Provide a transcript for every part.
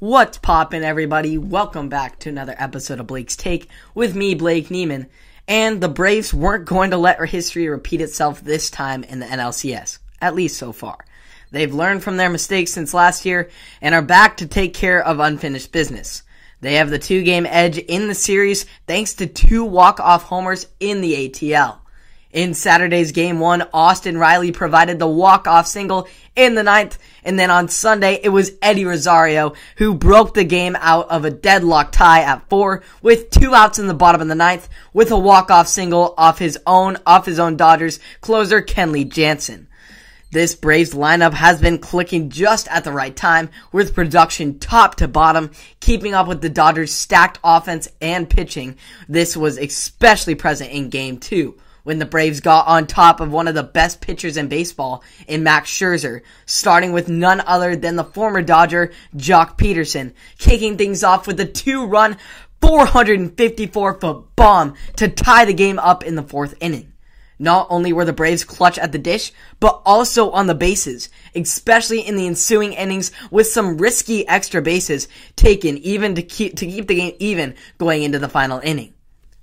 What's poppin', everybody? Welcome back to another episode of Blake's Take with me, Blake Neiman. And the Braves weren't going to let history repeat itself this time in the NLCS, at least so far. They've learned from their mistakes since last year and are back to take care of unfinished business. They have the two game edge in the series thanks to two walk off homers in the ATL. In Saturday's game one, Austin Riley provided the walk-off single in the ninth, and then on Sunday, it was Eddie Rosario who broke the game out of a deadlock tie at four with two outs in the bottom of the ninth with a walk-off single off his own, off his own Dodgers closer Kenley Jansen. This Braves lineup has been clicking just at the right time with production top to bottom, keeping up with the Dodgers' stacked offense and pitching. This was especially present in game two when the Braves got on top of one of the best pitchers in baseball in Max Scherzer, starting with none other than the former Dodger, Joc Pederson, kicking things off with a two-run, 454 foot bomb to tie the game up in the fourth inning. Not only were the Braves clutch at the dish, but also on the bases, especially in the ensuing innings with some risky extra bases taken even to keep, to keep the game even going into the final inning.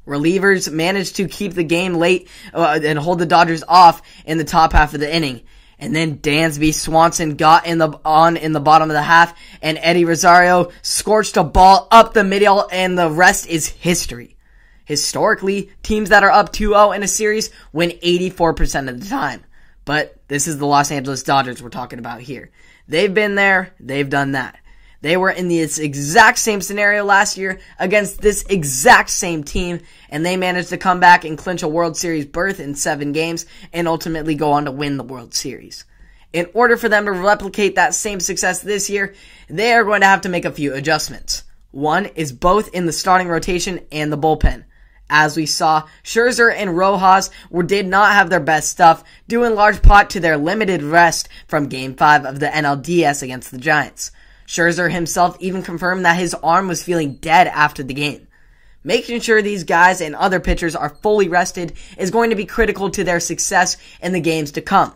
Relievers managed to keep the game late uh, and hold the Dodgers off in the top half of the inning. And then Dansby Swanson got in the on in the bottom of the half, and Eddie Rosario scorched a ball up the middle, and the rest is history. Historically, teams that are up 2-0 in a series win 84% of the time. But this is the Los Angeles Dodgers we're talking about here. They've been there, they've done that. They were in this exact same scenario last year against this exact same team, and they managed to come back and clinch a World Series berth in seven games and ultimately go on to win the World Series. In order for them to replicate that same success this year, they are going to have to make a few adjustments. One is both in the starting rotation and the bullpen. As we saw, Scherzer and Rojas were, did not have their best stuff, due in large part to their limited rest from Game 5 of the NLDS against the Giants. Scherzer himself even confirmed that his arm was feeling dead after the game. Making sure these guys and other pitchers are fully rested is going to be critical to their success in the games to come.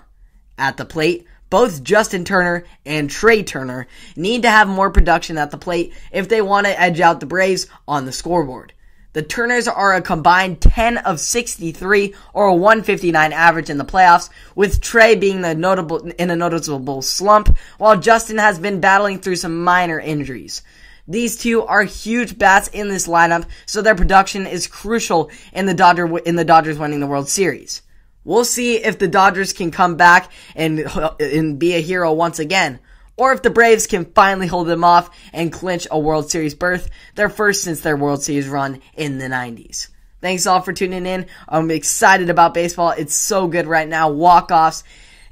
At the plate, both Justin Turner and Trea Turner need to have more production at the plate if they want to edge out the Braves on the scoreboard. The Turners are a combined 10 of 63 or a 159 average in the playoffs, with Trea being the notable, in a noticeable slump, while Justin has been battling through some minor injuries. These two are huge bats in this lineup, so their production is crucial in the Dodger, in the Dodgers winning the World Series. We'll see if the Dodgers can come back and, and be a hero once again or if the Braves can finally hold them off and clinch a World Series berth, their first since their World Series run in the 90s. Thanks all for tuning in. I'm excited about baseball. It's so good right now. Walk-offs,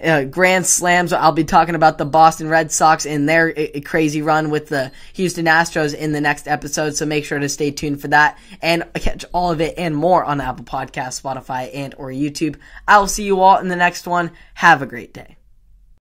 uh, grand slams. I'll be talking about the Boston Red Sox and their uh, crazy run with the Houston Astros in the next episode. So make sure to stay tuned for that and catch all of it and more on Apple Podcasts, Spotify, and or YouTube. I'll see you all in the next one. Have a great day.